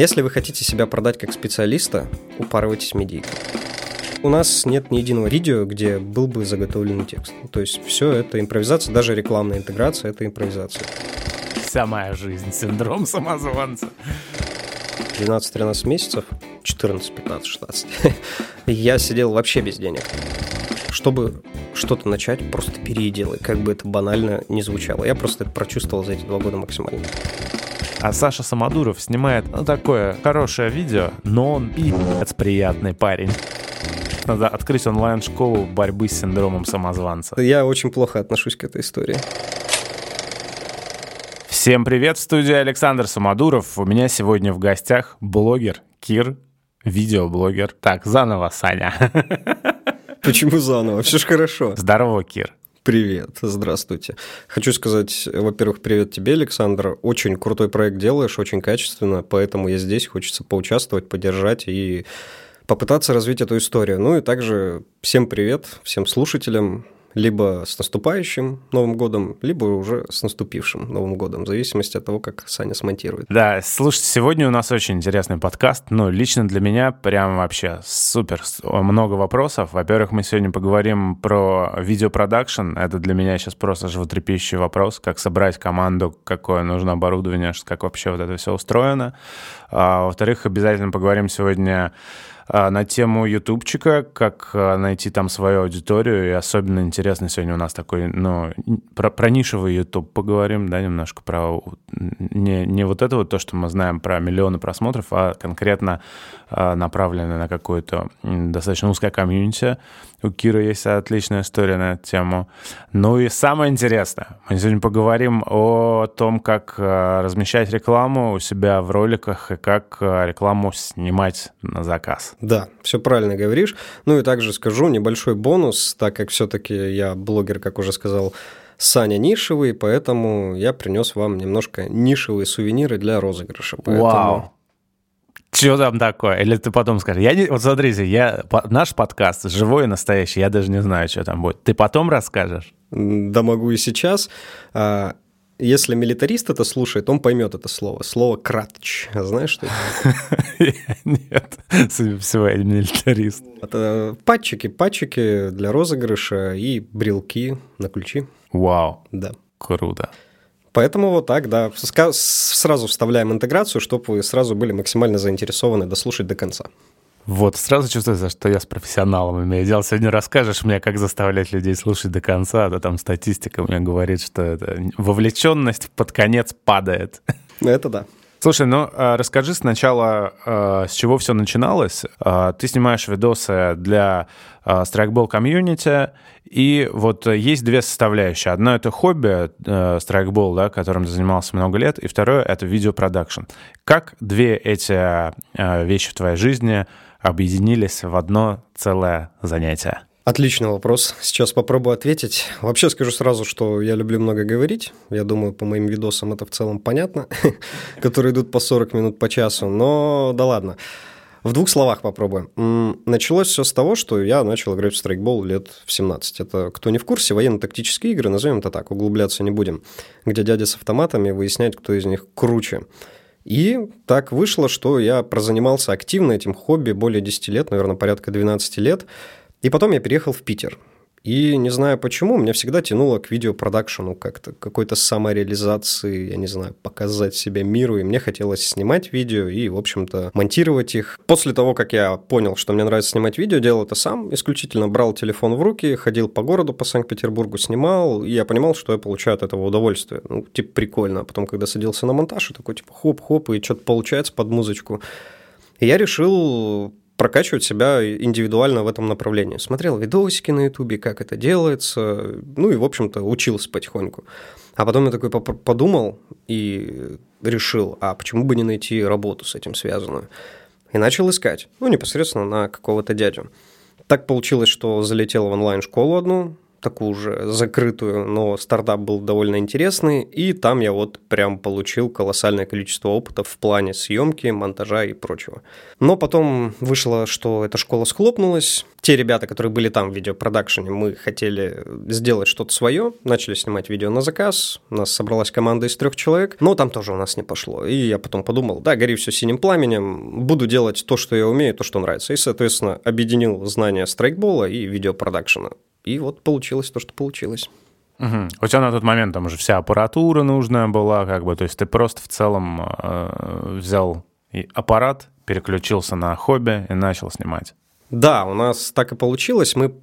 Если вы хотите себя продать как специалиста, упарывайтесь медийкой. У нас нет ни единого видео, где был бы заготовленный текст. То есть все это импровизация, даже рекламная интеграция — это импровизация. Моя жизнь — синдром самозванца. 12-13 месяцев, 14, 15, 16, я сидел вообще без денег. Чтобы что-то начать, просто переделай, как бы это банально не звучало. Я просто это прочувствовал за эти два года максимально. А Саша Самодуров снимает ну, такое хорошее видео, но он и приятный парень. Надо открыть онлайн-школу борьбы с синдромом самозванца. Я очень плохо отношусь к этой истории. Всем привет, в студии Александр Самодуров. У меня сегодня в гостях блогер Кир, видеоблогер. Так, заново, Саня. Почему заново? Все же хорошо. Здорово, Кир. Привет, здравствуйте. Хочу сказать, во-первых, привет тебе, Александр. Очень крутой проект делаешь, очень качественно, поэтому я здесь, хочется поучаствовать, поддержать и попытаться развить эту историю. Ну и также всем привет, всем слушателям либо с наступающим Новым годом, либо уже с наступившим Новым годом, в зависимости от того, как Саня смонтирует. Да, слушайте, сегодня у нас очень интересный подкаст. Ну, лично для меня прям вообще супер. Много вопросов. Во-первых, мы сегодня поговорим про видеопродакшн. Это для меня сейчас просто животрепещущий вопрос, как собрать команду, какое нужно оборудование, как вообще вот это все устроено. А, во-вторых, обязательно поговорим сегодня на тему ютубчика, как а, найти там свою аудиторию. И особенно интересно сегодня у нас такой, ну, про, про нишевый ютуб поговорим, да, немножко про не, не вот это вот то, что мы знаем про миллионы просмотров, а конкретно а, направленное на какую-то достаточно узкое комьюнити. У Кира есть отличная история на эту тему. Ну и самое интересное, мы сегодня поговорим о том, как размещать рекламу у себя в роликах и как рекламу снимать на заказ. Да, все правильно говоришь. Ну и также скажу небольшой бонус, так как все-таки я блогер, как уже сказал, Саня нишевый, поэтому я принес вам немножко нишевые сувениры для розыгрыша. Поэтому... Вау! Что там такое? Или ты потом скажешь? Я не... Вот смотрите, я... наш подкаст живой и настоящий, я даже не знаю, что там будет. Ты потом расскажешь? Да могу и сейчас. А, если милитарист это слушает, он поймет это слово. Слово «кратч». Знаешь, что это? Нет, судя по всему, я милитарист. Это патчики, патчики для розыгрыша и брелки на ключи. Вау. Да. Круто. Поэтому вот так, да, сразу вставляем интеграцию, чтобы вы сразу были максимально заинтересованы дослушать до конца. Вот, сразу чувствуется, что я с профессионалом имею дело. Сегодня расскажешь мне, как заставлять людей слушать до конца, да там статистика мне говорит, что это вовлеченность под конец падает. Это да. Слушай, ну а, расскажи сначала, а, с чего все начиналось. А, ты снимаешь видосы для страйкбол комьюнити, и вот есть две составляющие. Одно — это хобби страйкбол, да, которым ты занимался много лет, и второе — это видеопродакшн. Как две эти вещи в твоей жизни объединились в одно целое занятие? Отличный вопрос. Сейчас попробую ответить. Вообще скажу сразу, что я люблю много говорить. Я думаю, по моим видосам это в целом понятно, которые идут по 40 минут по часу. Но да ладно. В двух словах попробуем. Началось все с того, что я начал играть в страйкбол лет в 17. Это, кто не в курсе, военно-тактические игры, назовем это так, углубляться не будем, где дядя с автоматами выясняет, кто из них круче. И так вышло, что я прозанимался активно этим хобби более 10 лет, наверное, порядка 12 лет. И потом я переехал в Питер. И не знаю почему, меня всегда тянуло к видеопродакшену как-то, какой-то самореализации, я не знаю, показать себя миру. И мне хотелось снимать видео и, в общем-то, монтировать их. После того, как я понял, что мне нравится снимать видео, делал это сам, исключительно брал телефон в руки, ходил по городу, по Санкт-Петербургу, снимал, и я понимал, что я получаю от этого удовольствие. Ну, типа, прикольно. А потом, когда садился на монтаж, и такой, типа, хоп-хоп, и что-то получается под музычку. И я решил прокачивать себя индивидуально в этом направлении. Смотрел видосики на ютубе, как это делается, ну и, в общем-то, учился потихоньку. А потом я такой подумал и решил, а почему бы не найти работу с этим связанную? И начал искать, ну, непосредственно на какого-то дядю. Так получилось, что залетел в онлайн-школу одну, такую же закрытую, но стартап был довольно интересный, и там я вот прям получил колоссальное количество опыта в плане съемки, монтажа и прочего. Но потом вышло, что эта школа схлопнулась, те ребята, которые были там в видеопродакшене, мы хотели сделать что-то свое, начали снимать видео на заказ, у нас собралась команда из трех человек, но там тоже у нас не пошло. И я потом подумал, да, гори все синим пламенем, буду делать то, что я умею, то, что нравится. И, соответственно, объединил знания страйкбола и видеопродакшена. И вот получилось то, что получилось. Угу. У тебя на тот момент там уже вся аппаратура нужная была, как бы, то есть ты просто в целом э, взял аппарат, переключился на хобби и начал снимать. Да, у нас так и получилось. Мы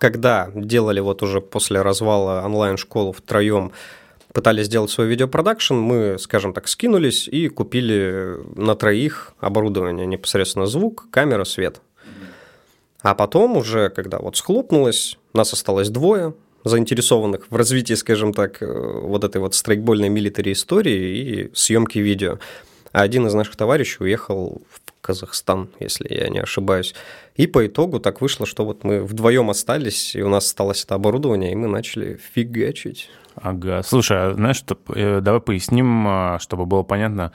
когда делали вот уже после развала онлайн-школу втроем, пытались сделать свой видеопродакшн, мы, скажем так, скинулись и купили на троих оборудование, непосредственно звук, камера, свет. А потом уже, когда вот схлопнулось, нас осталось двое, заинтересованных в развитии, скажем так, э, вот этой вот страйкбольной милитари истории и съемки видео. А один из наших товарищей уехал в Казахстан, если я не ошибаюсь. И по итогу так вышло, что вот мы вдвоем остались, и у нас осталось это оборудование, и мы начали фигачить. Ага. Слушай, а знаешь, что, э, давай поясним, а, чтобы было понятно,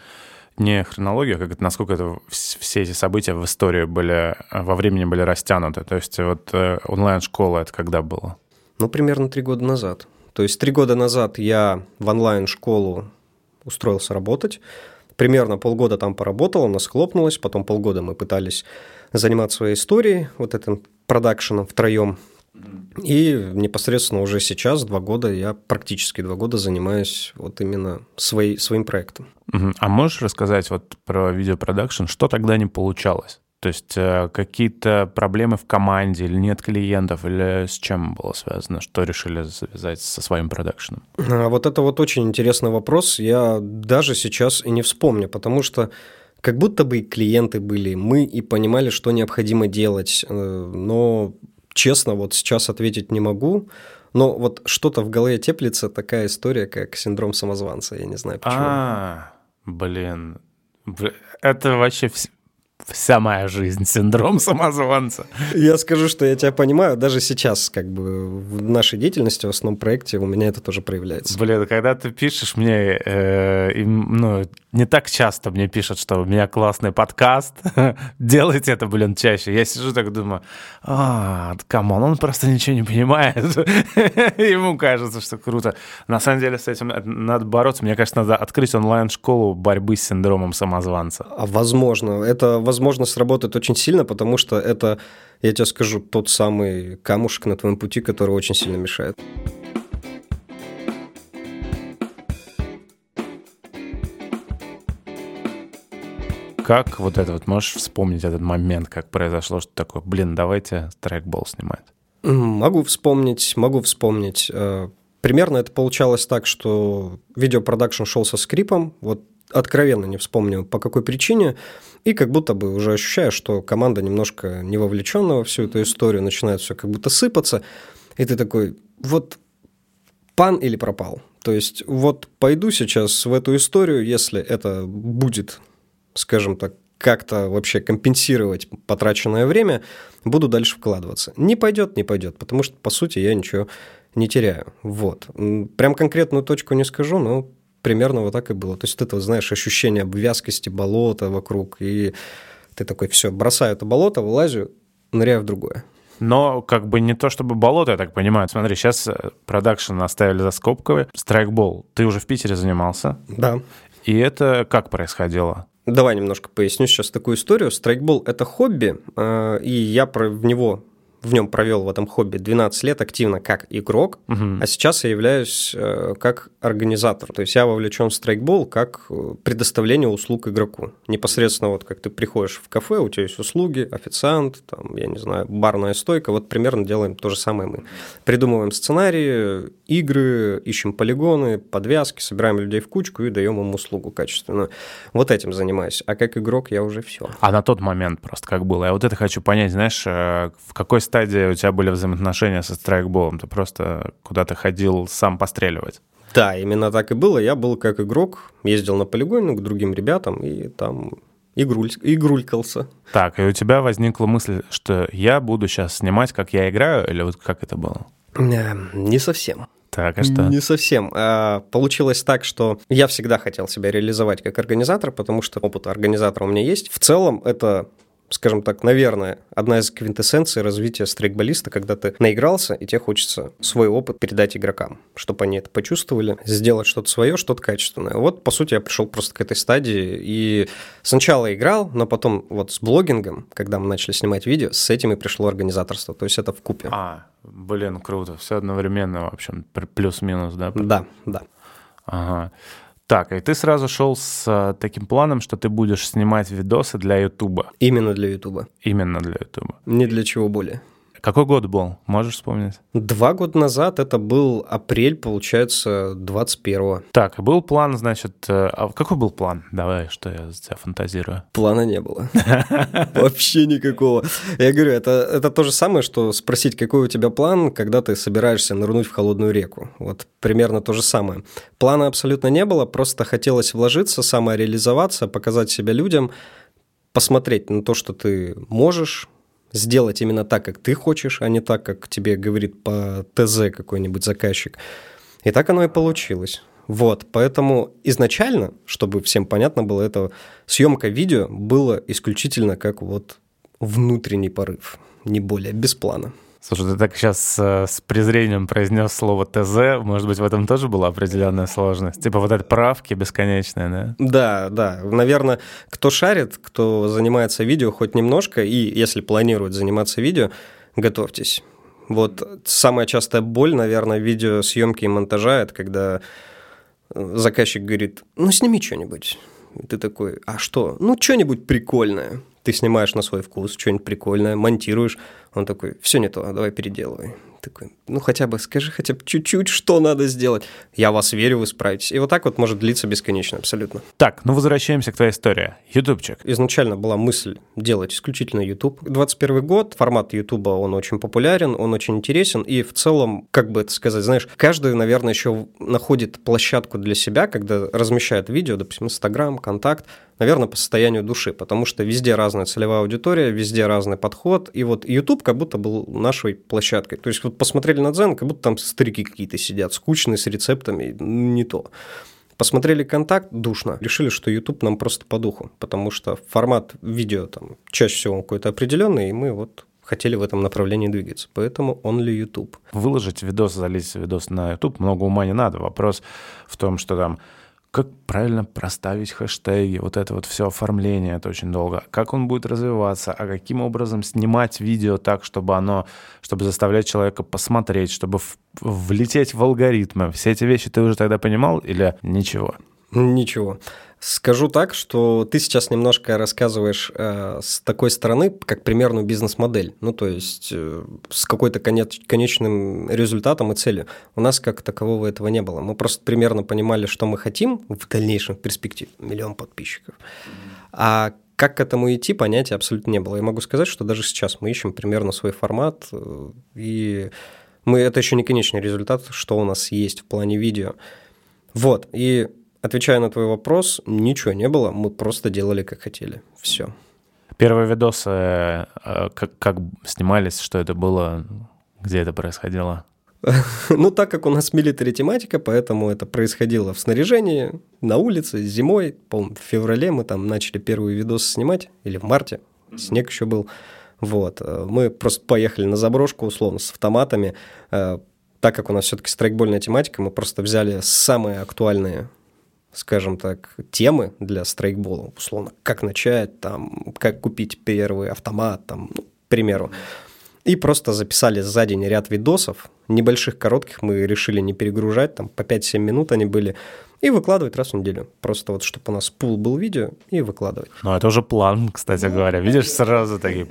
не хронология, как это, насколько это, все эти события в истории были, во времени были растянуты. То есть вот э, онлайн-школа это когда было? Ну, примерно три года назад. То есть три года назад я в онлайн-школу устроился работать, примерно полгода там поработал, она схлопнулась, потом полгода мы пытались заниматься своей историей, вот этим продакшеном втроем. И непосредственно уже сейчас, два года, я практически два года занимаюсь вот именно своей, своим проектом. А можешь рассказать вот про видеопродакшн, что тогда не получалось? То есть э, какие-то проблемы в команде или нет клиентов, или с чем было связано, что решили завязать со своим продакшеном? А вот это вот очень интересный вопрос. Я даже сейчас и не вспомню, потому что как будто бы и клиенты были, мы и понимали, что необходимо делать, э, но честно вот сейчас ответить не могу. Но вот что-то в голове теплится такая история, как синдром самозванца. Я не знаю почему. А, блин, это вообще вся моя жизнь синдром самозванца. Я скажу, что я тебя понимаю, даже сейчас, как бы в нашей деятельности, в основном проекте, у меня это тоже проявляется. Блин, когда ты пишешь мне, э, и, ну, не так часто мне пишут, что у меня классный подкаст, делайте это, блин, чаще. Я сижу так думаю, а, come on, он просто ничего не понимает. Ему кажется, что круто. На самом деле с этим надо бороться. Мне кажется, надо открыть онлайн-школу борьбы с синдромом самозванца. А возможно. Это, возможно, сработает очень сильно, потому что это, я тебе скажу, тот самый камушек на твоем пути, который очень сильно мешает. Как вот это вот, можешь вспомнить этот момент, как произошло, что такое, блин, давайте трекбол снимать? Могу вспомнить, могу вспомнить. Э, примерно это получалось так, что видеопродакшн шел со скрипом, вот откровенно не вспомню по какой причине, и как будто бы уже ощущаю, что команда немножко не вовлечена во всю эту историю, начинает все как будто сыпаться, и ты такой, вот пан или пропал. То есть вот пойду сейчас в эту историю, если это будет скажем так, как-то вообще компенсировать потраченное время, буду дальше вкладываться. Не пойдет, не пойдет, потому что, по сути, я ничего не теряю. Вот. Прям конкретную точку не скажу, но примерно вот так и было. То есть это, знаешь, ощущение обвязкости болота вокруг, и ты такой, все, бросаю это болото, вылазю, ныряю в другое. Но как бы не то чтобы болото, я так понимаю. Смотри, сейчас э, продакшн оставили за скобкой. Страйкбол, ты уже в Питере занимался? Да. И это как происходило? Давай немножко поясню сейчас такую историю. Страйкбол – это хобби, э, и я в него в нем провел в этом хобби 12 лет активно как игрок, угу. а сейчас я являюсь э, как организатор. То есть я вовлечен в страйкбол как э, предоставление услуг игроку. Непосредственно вот как ты приходишь в кафе, у тебя есть услуги, официант, там, я не знаю, барная стойка, вот примерно делаем то же самое мы. Придумываем сценарии, игры, ищем полигоны, подвязки, собираем людей в кучку и даем им услугу качественную. Вот этим занимаюсь. А как игрок я уже все. А на тот момент просто как было? Я вот это хочу понять, знаешь, э, в какой стадии у тебя были взаимоотношения со страйкболом? Ты просто куда-то ходил сам постреливать? Да, именно так и было. Я был как игрок, ездил на полигон к другим ребятам и там игруль, игрулькался. Так, и у тебя возникла мысль, что я буду сейчас снимать, как я играю, или вот как это было? Не совсем. Так, а что? Не совсем. А, получилось так, что я всегда хотел себя реализовать как организатор, потому что опыт организатора у меня есть. В целом это скажем так, наверное, одна из квинтэссенций развития стрейкболиста, когда ты наигрался, и тебе хочется свой опыт передать игрокам, чтобы они это почувствовали, сделать что-то свое, что-то качественное. Вот, по сути, я пришел просто к этой стадии, и сначала играл, но потом вот с блогингом, когда мы начали снимать видео, с этим и пришло организаторство, то есть это в купе. А, блин, круто, все одновременно, в общем, плюс-минус, да? Да, да. Ага. Так, и ты сразу шел с а, таким планом, что ты будешь снимать видосы для Ютуба. Именно для Ютуба. Именно для Ютуба. Не для чего более. Какой год был? Можешь вспомнить? Два года назад, это был апрель, получается, 21-го. Так, был план, значит... Э, а какой был план? Давай, что я за тебя фантазирую. Плана не было. Вообще никакого. Я говорю, это, это то же самое, что спросить, какой у тебя план, когда ты собираешься нырнуть в холодную реку. Вот примерно то же самое. Плана абсолютно не было, просто хотелось вложиться, самореализоваться, показать себя людям, посмотреть на то, что ты можешь, сделать именно так, как ты хочешь, а не так, как тебе говорит по ТЗ какой-нибудь заказчик. И так оно и получилось. Вот, поэтому изначально, чтобы всем понятно было, это съемка видео было исключительно как вот внутренний порыв, не более, без плана. Слушай, ты так сейчас э, с презрением произнес слово ТЗ. Может быть, в этом тоже была определенная сложность? Типа вот эти правки бесконечные, да? Да, да. Наверное, кто шарит, кто занимается видео хоть немножко, и если планирует заниматься видео, готовьтесь. Вот самая частая боль, наверное, видеосъемки и монтажа, это когда заказчик говорит, ну сними что-нибудь. И ты такой, а что? Ну, что-нибудь прикольное. Ты снимаешь на свой вкус, что-нибудь прикольное, монтируешь, он такой, все не то, давай переделывай. Такой, ну хотя бы скажи хотя бы чуть-чуть, что надо сделать. Я вас верю, вы справитесь. И вот так вот может длиться бесконечно, абсолютно. Так, ну возвращаемся к твоей истории. Ютубчик. Изначально была мысль делать исключительно YouTube. 21 год, формат Ютуба, он очень популярен, он очень интересен, и в целом, как бы это сказать, знаешь, каждый, наверное, еще находит площадку для себя, когда размещает видео, допустим, Инстаграм, Контакт, наверное, по состоянию души, потому что везде разная целевая аудитория, везде разный подход, и вот YouTube как будто был нашей площадкой. То есть вот посмотрели на Дзен, как будто там старики какие-то сидят, скучные, с рецептами, не то. Посмотрели контакт, душно. Решили, что YouTube нам просто по духу, потому что формат видео там чаще всего какой-то определенный, и мы вот хотели в этом направлении двигаться. Поэтому он ли YouTube. Выложить видос, залить видос на YouTube много ума не надо. Вопрос в том, что там как правильно проставить хэштеги, вот это вот все оформление, это очень долго. Как он будет развиваться, а каким образом снимать видео так, чтобы оно, чтобы заставлять человека посмотреть, чтобы в, влететь в алгоритмы. Все эти вещи ты уже тогда понимал или ничего? Ничего. Скажу так, что ты сейчас немножко рассказываешь э, с такой стороны, как примерную бизнес-модель. Ну, то есть э, с какой-то конец, конечным результатом и целью. У нас как такового этого не было. Мы просто примерно понимали, что мы хотим в дальнейшем в перспективе. Миллион подписчиков. А как к этому идти, понятия абсолютно не было. Я могу сказать, что даже сейчас мы ищем примерно свой формат, э, и мы, это еще не конечный результат, что у нас есть в плане видео. Вот, и Отвечая на твой вопрос, ничего не было, мы просто делали как хотели. Все. Первые видосы, э, как, как снимались, что это было, где это происходило? Ну, так как у нас милитари тематика, поэтому это происходило в снаряжении, на улице, зимой. Помню, в феврале мы там начали первые видосы снимать, или в марте, снег еще был. Вот. Э, мы просто поехали на заброшку, условно, с автоматами. Э, так как у нас все-таки страйкбольная тематика, мы просто взяли самые актуальные скажем так, темы для страйкбола, условно, как начать, там, как купить первый автомат, там, ну, к примеру. И просто записали за день ряд видосов, небольших, коротких, мы решили не перегружать, там по 5-7 минут они были, и выкладывать раз в неделю. Просто вот, чтобы у нас пул был видео, и выкладывать. Ну, это уже план, кстати говоря. Видишь, сразу такие,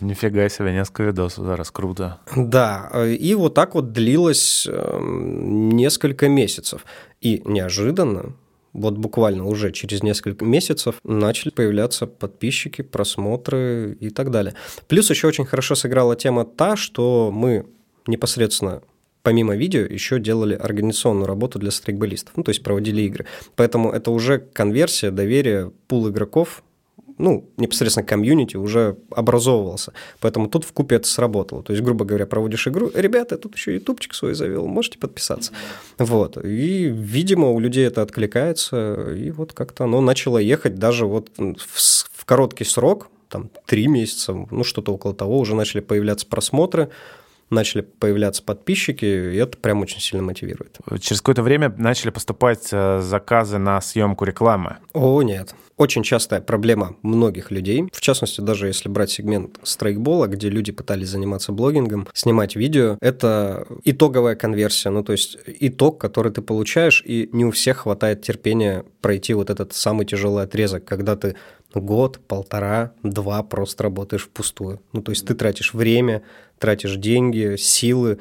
нифига себе, несколько видосов зараз, круто. Да, и вот так вот длилось эм, несколько месяцев. И неожиданно вот буквально уже через несколько месяцев начали появляться подписчики, просмотры и так далее. Плюс еще очень хорошо сыграла тема та, что мы непосредственно помимо видео еще делали организационную работу для страйкболистов, ну, то есть проводили игры. Поэтому это уже конверсия, доверие, пул игроков ну, непосредственно комьюнити уже образовывался. Поэтому тут в купе это сработало. То есть, грубо говоря, проводишь игру, ребята, тут еще ютубчик свой завел, можете подписаться. Вот. И, видимо, у людей это откликается, и вот как-то оно начало ехать даже вот в, в короткий срок, там, три месяца, ну, что-то около того, уже начали появляться просмотры, начали появляться подписчики, и это прям очень сильно мотивирует. Через какое-то время начали поступать э, заказы на съемку рекламы. О, нет. Очень частая проблема многих людей, в частности, даже если брать сегмент страйкбола, где люди пытались заниматься блогингом, снимать видео, это итоговая конверсия, ну то есть итог, который ты получаешь, и не у всех хватает терпения пройти вот этот самый тяжелый отрезок, когда ты год, полтора, два просто работаешь впустую. Ну то есть ты тратишь время, тратишь деньги, силы,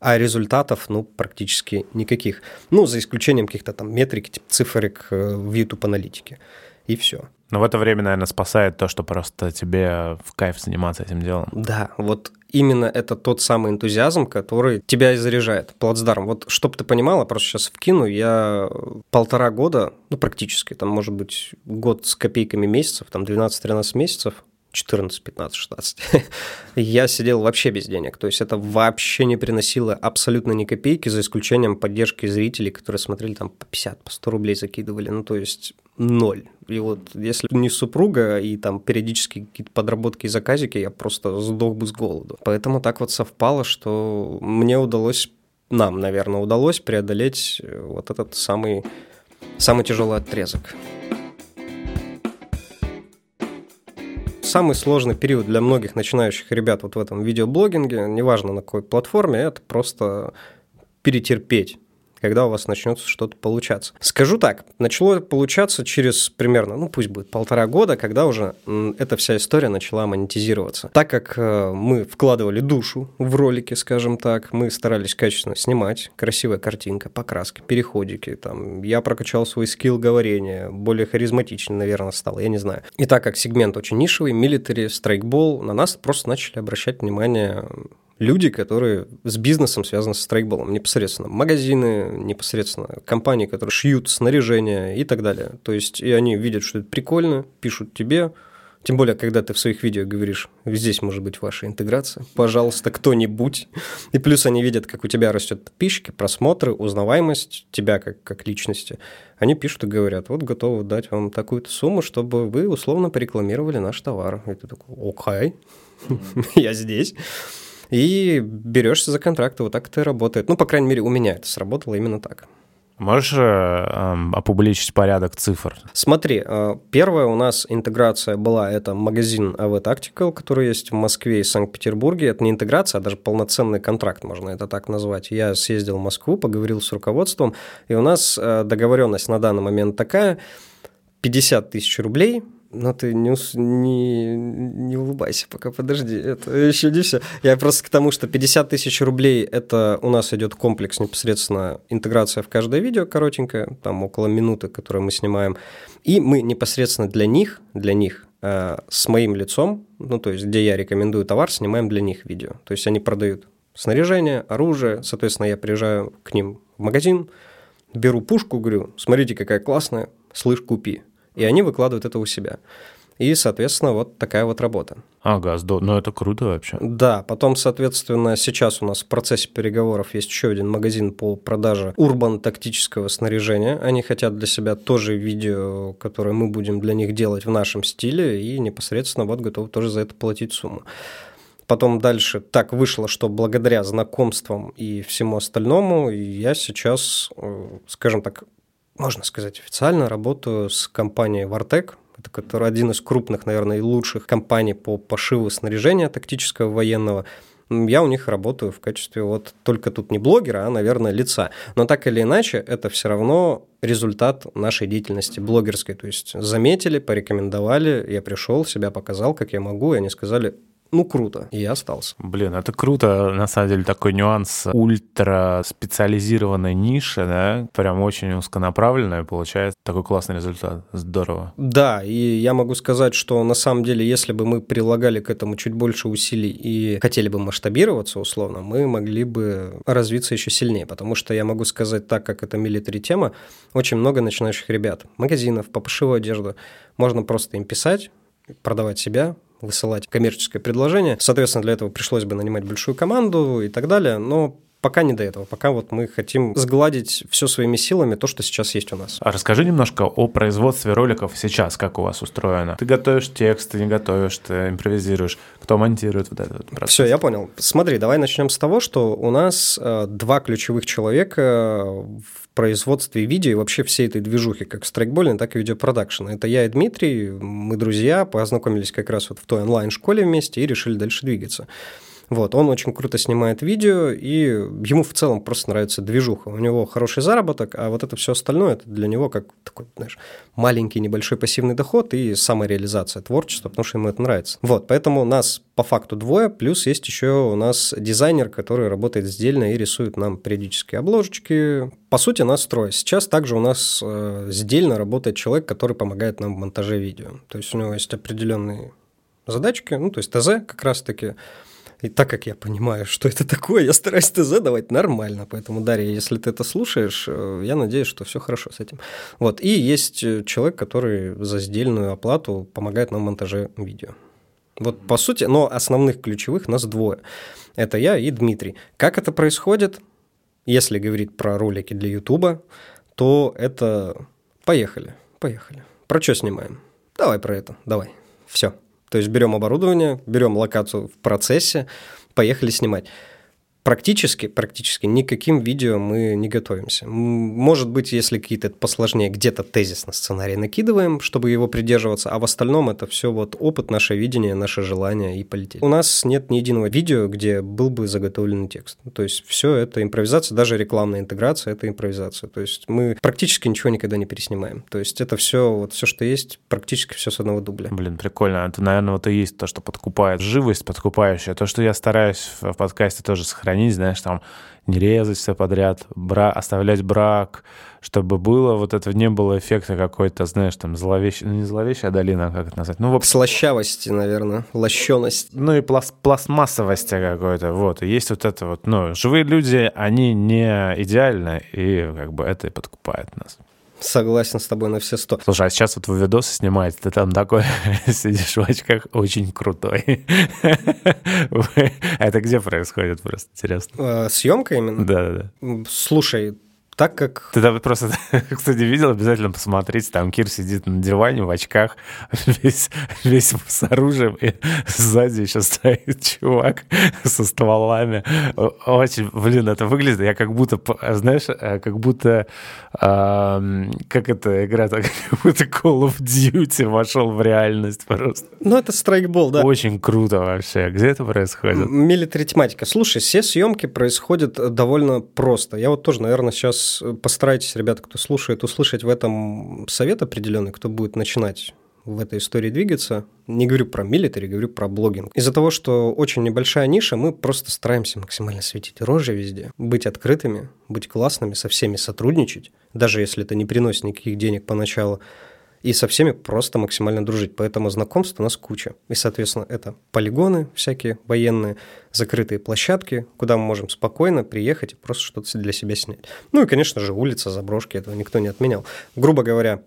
а результатов, ну, практически никаких. Ну, за исключением каких-то там метрик, типа цифрик э, в YouTube-аналитике. И все. Но в это время, наверное, спасает то, что просто тебе в кайф заниматься этим делом. Да, вот именно это тот самый энтузиазм, который тебя и заряжает. Плацдарм. Вот, чтобы ты понимала, просто сейчас вкину, я полтора года, ну, практически, там, может быть, год с копейками месяцев, там, 12-13 месяцев, 14, 15, 16, я сидел вообще без денег. То есть это вообще не приносило абсолютно ни копейки, за исключением поддержки зрителей, которые смотрели там по 50, по 100 рублей закидывали. Ну, то есть ноль. И вот если не супруга и там периодически какие-то подработки и заказики, я просто сдох бы с голоду. Поэтому так вот совпало, что мне удалось, нам, наверное, удалось преодолеть э, вот этот самый, самый тяжелый отрезок. самый сложный период для многих начинающих ребят вот в этом видеоблогинге, неважно на какой платформе, это просто перетерпеть когда у вас начнется что-то получаться. Скажу так, начало получаться через примерно, ну пусть будет полтора года, когда уже эта вся история начала монетизироваться. Так как э, мы вкладывали душу в ролики, скажем так, мы старались качественно снимать, красивая картинка, покраски, переходики, там, я прокачал свой скилл говорения, более харизматичный, наверное, стал, я не знаю. И так как сегмент очень нишевый, милитари, страйкбол, на нас просто начали обращать внимание люди, которые с бизнесом связаны с страйкболом, непосредственно магазины, непосредственно компании, которые шьют снаряжение и так далее. То есть и они видят, что это прикольно, пишут тебе, тем более, когда ты в своих видео говоришь, здесь может быть ваша интеграция, пожалуйста, кто-нибудь. И плюс они видят, как у тебя растет подписчики, просмотры, узнаваемость тебя как, как личности. Они пишут и говорят, вот готовы дать вам такую-то сумму, чтобы вы условно порекламировали наш товар. И ты такой, окей, я здесь и берешься за контракты. Вот так это и работает. Ну, по крайней мере, у меня это сработало именно так. Можешь э, эм, опубличить порядок цифр? Смотри, э, первая у нас интеграция была, это магазин AV Tactical, который есть в Москве и Санкт-Петербурге. Это не интеграция, а даже полноценный контракт, можно это так назвать. Я съездил в Москву, поговорил с руководством, и у нас э, договоренность на данный момент такая, 50 тысяч рублей – но ты не, не, не улыбайся пока, подожди, это еще не все. Я просто к тому, что 50 тысяч рублей – это у нас идет комплекс непосредственно интеграция в каждое видео коротенькое, там около минуты, которое мы снимаем, и мы непосредственно для них, для них э, с моим лицом, ну то есть где я рекомендую товар, снимаем для них видео. То есть они продают снаряжение, оружие, соответственно, я приезжаю к ним в магазин, беру пушку, говорю, смотрите, какая классная, слышь, купи и они выкладывают это у себя. И, соответственно, вот такая вот работа. Ага, здорово. Ну, это круто вообще. Да, потом, соответственно, сейчас у нас в процессе переговоров есть еще один магазин по продаже урбан-тактического снаряжения. Они хотят для себя тоже видео, которое мы будем для них делать в нашем стиле, и непосредственно вот готовы тоже за это платить сумму. Потом дальше так вышло, что благодаря знакомствам и всему остальному я сейчас, э, скажем так, можно сказать, официально работаю с компанией Вартек, это который один из крупных, наверное, и лучших компаний по пошиву снаряжения тактического военного. Я у них работаю в качестве вот только тут не блогера, а, наверное, лица. Но так или иначе, это все равно результат нашей деятельности блогерской. То есть заметили, порекомендовали, я пришел, себя показал, как я могу, и они сказали, ну, круто. И я остался. Блин, это круто, на самом деле, такой нюанс ультра специализированной ниши, да, прям очень узконаправленная, получается такой классный результат. Здорово. Да, и я могу сказать, что на самом деле, если бы мы прилагали к этому чуть больше усилий и хотели бы масштабироваться условно, мы могли бы развиться еще сильнее, потому что я могу сказать так, как это милитари тема, очень много начинающих ребят, магазинов по пошиву одежды, можно просто им писать, продавать себя, высылать коммерческое предложение. Соответственно, для этого пришлось бы нанимать большую команду и так далее, но пока не до этого. Пока вот мы хотим сгладить все своими силами то, что сейчас есть у нас. А расскажи немножко о производстве роликов сейчас, как у вас устроено. Ты готовишь текст, ты не готовишь, ты импровизируешь. Кто монтирует вот этот процесс? Все, я понял. Смотри, давай начнем с того, что у нас э, два ключевых человека в производстве видео и вообще всей этой движухи, как страйкбольной, так и видеопродакшена. Это я и Дмитрий, мы друзья, познакомились как раз вот в той онлайн-школе вместе и решили дальше двигаться. Вот, он очень круто снимает видео, и ему в целом просто нравится движуха. У него хороший заработок, а вот это все остальное, это для него как такой, знаешь, маленький небольшой пассивный доход и самореализация творчества, потому что ему это нравится. Вот, поэтому нас по факту двое, плюс есть еще у нас дизайнер, который работает сдельно и рисует нам периодические обложечки. По сути, нас трое. Сейчас также у нас э, сдельно работает человек, который помогает нам в монтаже видео. То есть у него есть определенные задачки, ну, то есть ТЗ как раз-таки, и так как я понимаю, что это такое, я стараюсь ТЗ давать нормально. Поэтому, Дарья, если ты это слушаешь, э, я надеюсь, что все хорошо с этим. Вот. И есть э, человек, который за сдельную оплату помогает нам в монтаже видео. Вот по сути, но основных ключевых нас двое. Это я и Дмитрий. Как это происходит? Если говорить про ролики для Ютуба, то это... Поехали, поехали. Про что снимаем? Давай про это, давай. Все. То есть берем оборудование, берем локацию в процессе, поехали снимать практически, практически никаким видео мы не готовимся. Может быть, если какие-то посложнее, где-то тезис на сценарий накидываем, чтобы его придерживаться, а в остальном это все вот опыт, наше видение, наше желание и полететь. У нас нет ни единого видео, где был бы заготовленный текст. То есть все это импровизация, даже рекламная интеграция – это импровизация. То есть мы практически ничего никогда не переснимаем. То есть это все, вот все, что есть, практически все с одного дубля. Блин, прикольно. Это, наверное, вот и есть то, что подкупает живость, подкупающая. То, что я стараюсь в подкасте тоже сохранить хранить, знаешь, там не резать все подряд, бра оставлять брак, чтобы было вот это, не было эффекта какой-то, знаешь, там зловещей, ну не зловещая долина, а как это назвать? Ну, в... Слащавости, наверное, лощеность. Ну и пласт пластмассовости какой-то, вот. И есть вот это вот, ну, живые люди, они не идеальны, и как бы это и подкупает нас. Согласен с тобой на все сто. Слушай, а сейчас вот вы видосы снимаете, ты там такой сидишь в очках, очень крутой. Это где происходит, просто интересно? Э, съемка именно? Да-да-да. Слушай, так как... Ты там просто, кстати, видел, обязательно посмотреть, там Кир сидит на диване в очках, весь, весь с оружием, и сзади еще стоит чувак со стволами. Очень, блин, это выглядит, я как будто, знаешь, э, как будто, э, как эта игра, как будто Call of Duty вошел в реальность просто. Ну, это страйкбол, да. Очень круто вообще. Где это происходит? Милитари тематика. Слушай, все съемки происходят довольно просто. Я вот тоже, наверное, сейчас Постарайтесь, ребята, кто слушает, услышать в этом совет определенный, кто будет начинать в этой истории двигаться. Не говорю про милитари, говорю про блогинг. Из-за того, что очень небольшая ниша, мы просто стараемся максимально светить рожи везде, быть открытыми, быть классными, со всеми сотрудничать, даже если это не приносит никаких денег поначалу и со всеми просто максимально дружить. Поэтому знакомств у нас куча. И, соответственно, это полигоны всякие военные, закрытые площадки, куда мы можем спокойно приехать и просто что-то для себя снять. Ну и, конечно же, улица, заброшки, этого никто не отменял. Грубо говоря,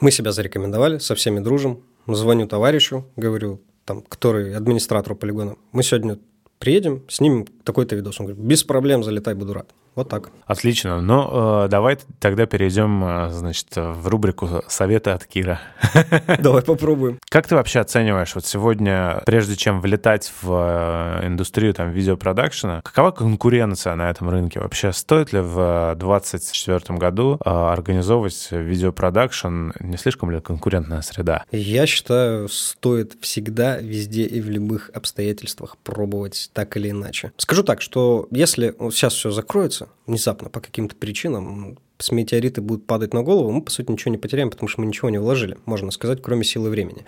мы себя зарекомендовали, со всеми дружим, звоню товарищу, говорю, там, который администратору полигона, мы сегодня приедем, снимем такой-то видос. Он говорит, без проблем, залетай, буду рад. Вот так. Отлично. Ну, э, давай тогда перейдем, э, значит, в рубрику «Советы от Кира». Давай попробуем. Как ты вообще оцениваешь вот сегодня, прежде чем влетать в э, индустрию там видеопродакшена, какова конкуренция на этом рынке? Вообще стоит ли в 2024 году организовывать видеопродакшн? Не слишком ли конкурентная среда? Я считаю, стоит всегда, везде и в любых обстоятельствах пробовать так или иначе. Скажу так, что если сейчас все закроется, внезапно по каким-то причинам, с метеориты будут падать на голову, мы, по сути, ничего не потеряем, потому что мы ничего не вложили, можно сказать, кроме силы времени.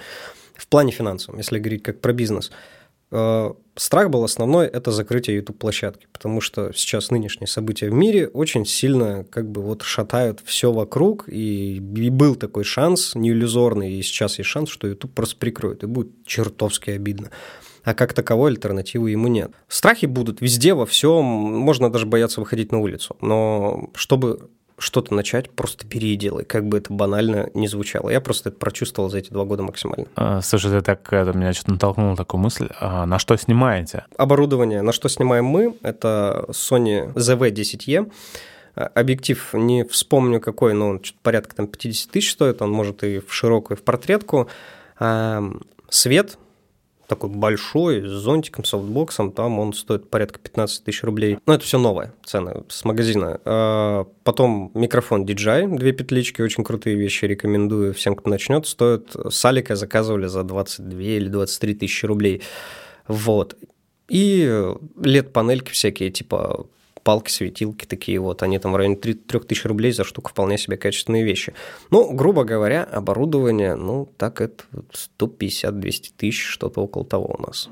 В плане финансовом, если говорить как про бизнес, э, страх был основной – это закрытие YouTube-площадки, потому что сейчас нынешние события в мире очень сильно как бы вот шатают все вокруг, и, и был такой шанс, не иллюзорный, и сейчас есть шанс, что YouTube просто прикроет, и будет чертовски обидно а как таковой альтернативы ему нет. Страхи будут везде, во всем, можно даже бояться выходить на улицу, но чтобы что-то начать, просто бери и делай, как бы это банально не звучало. Я просто это прочувствовал за эти два года максимально. А, слушай, ты так, это меня что-то натолкнуло такую мысль. А на что снимаете? Оборудование, на что снимаем мы, это Sony ZV-10E. Объектив не вспомню какой, но он порядка там 50 тысяч стоит, он может и в широкую, и в портретку. Свет такой большой, с зонтиком, софтбоксом, там он стоит порядка 15 тысяч рублей. Но это все новое, цены с магазина. А потом микрофон DJI, две петлички, очень крутые вещи, рекомендую всем, кто начнет. Стоит, с Алика заказывали за 22 или 23 тысячи рублей. Вот. И LED-панельки всякие, типа палки, светилки такие вот, они там в районе 3, 3000 рублей за штуку вполне себе качественные вещи. Ну, грубо говоря, оборудование, ну, так это 150-200 тысяч, что-то около того у нас.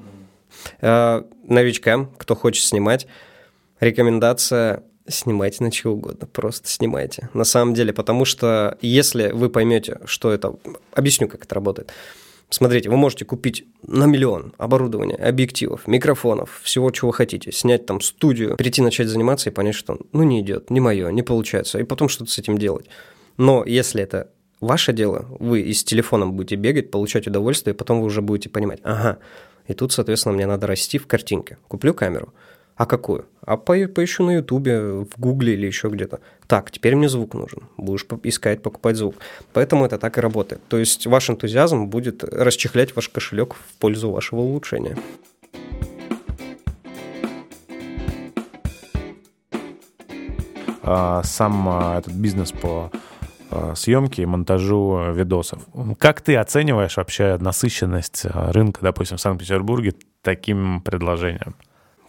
А, новичкам, кто хочет снимать, рекомендация снимайте на чего угодно, просто снимайте. На самом деле, потому что если вы поймете, что это... Объясню, как это работает. Смотрите, вы можете купить на миллион оборудования, объективов, микрофонов, всего, чего хотите, снять там студию, перейти начать заниматься и понять, что ну не идет, не мое, не получается, и потом что-то с этим делать. Но если это ваше дело, вы и с телефоном будете бегать, получать удовольствие, и потом вы уже будете понимать, ага, и тут, соответственно, мне надо расти в картинке. Куплю камеру, а какую? А по поищу на Ютубе, в Гугле или еще где-то. Так, теперь мне звук нужен. Будешь искать, покупать звук. Поэтому это так и работает. То есть ваш энтузиазм будет расчехлять ваш кошелек в пользу вашего улучшения. А, сам а, этот бизнес по а, съемке и монтажу видосов. Как ты оцениваешь вообще насыщенность рынка, допустим, в Санкт-Петербурге таким предложением?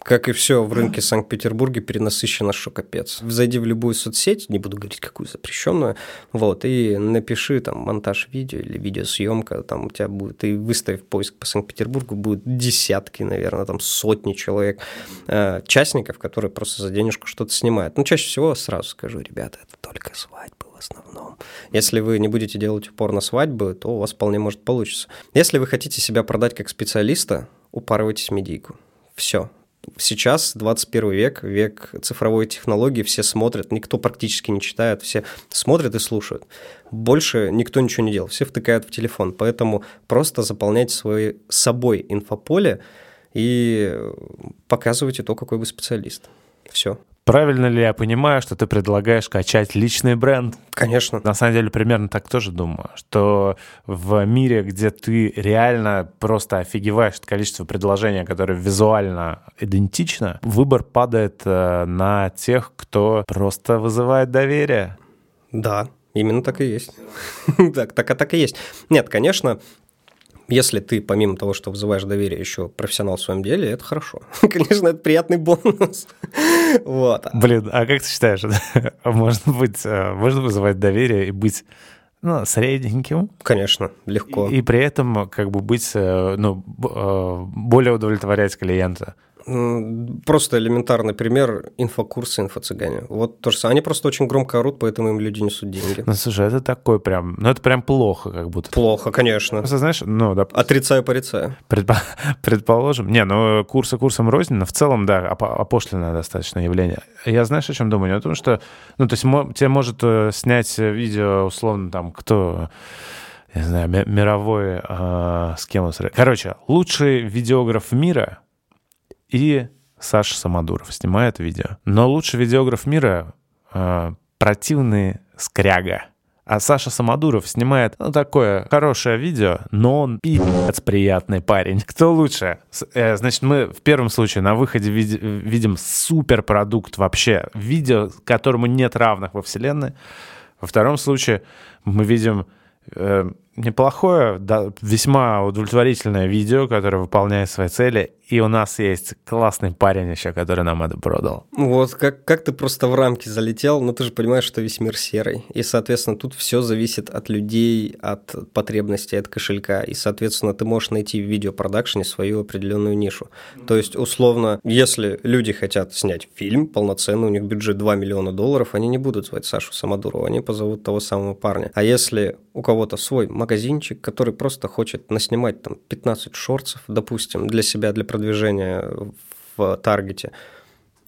Как и все в рынке Санкт-Петербурге, перенасыщено, что капец. Зайди в любую соцсеть, не буду говорить какую запрещенную, вот, и напиши там монтаж видео или видеосъемка, там у тебя будет, и выставив поиск по Санкт-Петербургу, будет десятки, наверное, там сотни человек, э, частников, которые просто за денежку что-то снимают. Ну, чаще всего сразу скажу, ребята, это только свадьбы в основном. Если вы не будете делать упор на свадьбы, то у вас вполне может получиться. Если вы хотите себя продать как специалиста, упарывайтесь в медийку. Все, сейчас 21 век, век цифровой технологии, все смотрят, никто практически не читает, все смотрят и слушают. Больше никто ничего не делал, все втыкают в телефон, поэтому просто заполняйте свой, собой инфополе и показывайте то, какой вы специалист. Все. Правильно ли я понимаю, что ты предлагаешь качать личный бренд? Конечно. На самом деле примерно так тоже думаю, что в мире, где ты реально просто офигеваешь от количества предложений, которые визуально идентичны, выбор падает э, на тех, кто просто вызывает доверие. Да, Именно так и есть. так, так, так и есть. Нет, конечно, если ты, помимо того, что вызываешь доверие, еще профессионал в своем деле, это хорошо. Конечно, это приятный бонус. вот. Блин, а как ты считаешь, можно быть, э, можно вызывать доверие и быть ну, средненьким. Конечно, легко. И, и при этом как бы быть, э, ну, э, более удовлетворять клиента. Просто элементарный пример инфокурсы, инфо-цыгане. Вот то же самое. Они просто очень громко орут, поэтому им люди несут деньги. Ну, слушай, это такой прям... Ну, это прям плохо как будто. Плохо, конечно. Просто, знаешь, ну, да... Отрицаю, порицаю. Предпо... Предположим. Не, ну, курсы курсом рознь, но в целом, да, опошленное достаточно явление. Я знаешь, о чем думаю? О том, что... Ну, то есть тебе может э, снять видео, условно, там, кто не знаю, мировой, э, с кем он Короче, лучший видеограф мира и Саша Самодуров снимает видео. Но лучший видеограф мира э, противный скряга. А Саша Самодуров снимает, ну, такое хорошее видео, но он пи***ц приятный парень. Кто лучше? Э, значит, мы в первом случае на выходе види- видим суперпродукт вообще. Видео, которому нет равных во вселенной. Во втором случае мы видим э, неплохое, да, весьма удовлетворительное видео, которое выполняет свои цели, и у нас есть классный парень еще, который нам это продал. Вот, как, как ты просто в рамки залетел, но ты же понимаешь, что весь мир серый, и, соответственно, тут все зависит от людей, от потребностей, от кошелька, и, соответственно, ты можешь найти в видеопродакшене свою определенную нишу. То есть, условно, если люди хотят снять фильм полноценный, у них бюджет 2 миллиона долларов, они не будут звать Сашу Самодурова, они позовут того самого парня. А если у кого-то свой магазинчик, который просто хочет наснимать там 15 шорцев, допустим, для себя, для продвижения в таргете,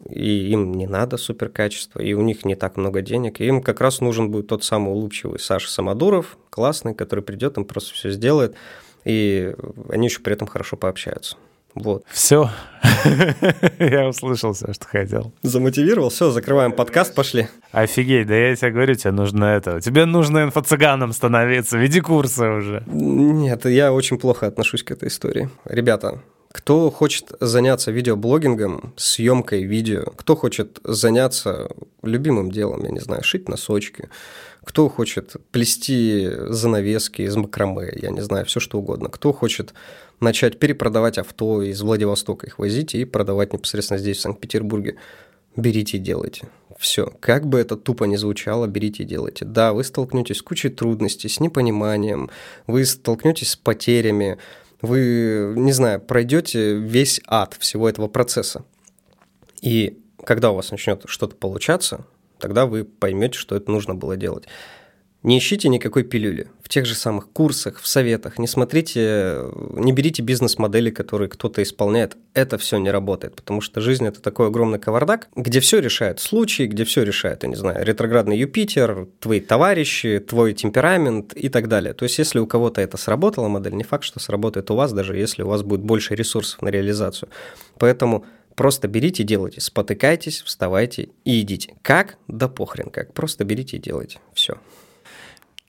и им не надо супер качество, и у них не так много денег, и им как раз нужен будет тот самый улыбчивый Саша Самодуров, классный, который придет, им просто все сделает, и они еще при этом хорошо пообщаются. Вот. Все. я услышал все, что хотел. Замотивировал? Все, закрываем подкаст, пошли. Офигеть, да я тебе говорю, тебе нужно это. Тебе нужно инфо-цыганом становиться, веди курсы уже. Нет, я очень плохо отношусь к этой истории. Ребята, кто хочет заняться видеоблогингом, съемкой видео, кто хочет заняться любимым делом, я не знаю, шить носочки, кто хочет плести занавески из макраме, я не знаю, все что угодно, кто хочет начать перепродавать авто из Владивостока, их возить и продавать непосредственно здесь, в Санкт-Петербурге, берите и делайте. Все. Как бы это тупо не звучало, берите и делайте. Да, вы столкнетесь с кучей трудностей, с непониманием, вы столкнетесь с потерями, вы, не знаю, пройдете весь ад всего этого процесса. И когда у вас начнет что-то получаться, тогда вы поймете, что это нужно было делать. Не ищите никакой пилюли. В тех же самых курсах, в советах. Не смотрите, не берите бизнес-модели, которые кто-то исполняет. Это все не работает, потому что жизнь – это такой огромный кавардак, где все решает случаи, где все решает, я не знаю, ретроградный Юпитер, твои товарищи, твой темперамент и так далее. То есть, если у кого-то это сработала модель, не факт, что сработает у вас, даже если у вас будет больше ресурсов на реализацию. Поэтому просто берите и делайте, спотыкайтесь, вставайте и идите. Как? Да похрен как. Просто берите и делайте. Все.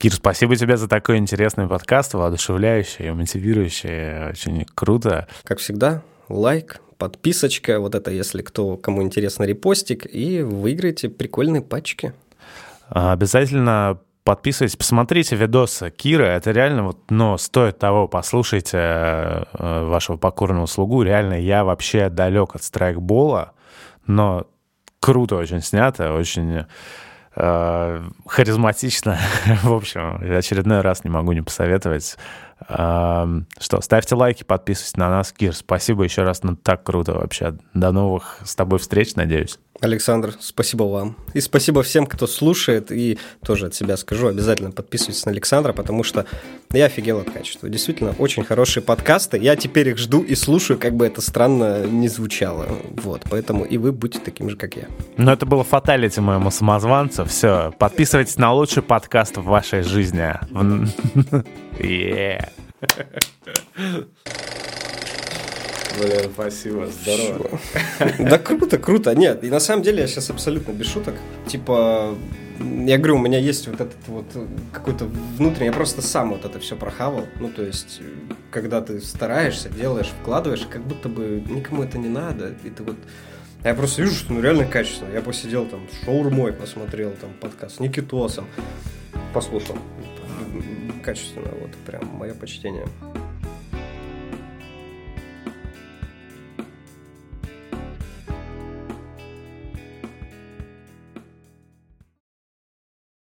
Кир, спасибо тебе за такой интересный подкаст, воодушевляющий, мотивирующий, очень круто. Как всегда, лайк, подписочка, вот это, если кто, кому интересно, репостик, и выиграете прикольные пачки. Обязательно подписывайтесь, посмотрите видосы Кира, это реально вот, но стоит того, послушайте э, вашего покорного слугу, реально я вообще далек от страйкбола, но круто очень снято, очень харизматично. В общем, очередной раз не могу не посоветовать. Э, что, ставьте лайки, подписывайтесь на нас. Кир, спасибо еще раз, ну так круто вообще. До новых с тобой встреч, надеюсь. Александр, спасибо вам. И спасибо всем, кто слушает. И тоже от себя скажу, обязательно подписывайтесь на Александра, потому что я офигел от качества. Действительно, очень хорошие подкасты. Я теперь их жду и слушаю, как бы это странно не звучало. Вот, поэтому и вы будьте таким же, как я. Ну, это было фаталити моему самозванцу. Все, подписывайтесь на лучший подкаст в вашей жизни. Yeah. Блин, спасибо, здорово. Да круто, круто. Нет, и на самом деле я сейчас абсолютно без шуток. Типа, я говорю, у меня есть вот этот вот какой-то внутренний, я просто сам вот это все прохавал. Ну, то есть, когда ты стараешься, делаешь, вкладываешь, как будто бы никому это не надо, и ты вот я просто вижу, что ну реально качественно. Я посидел там, шаурмой посмотрел, там, подкаст с Никитосом, послушал. Качественно, вот, прям мое почтение.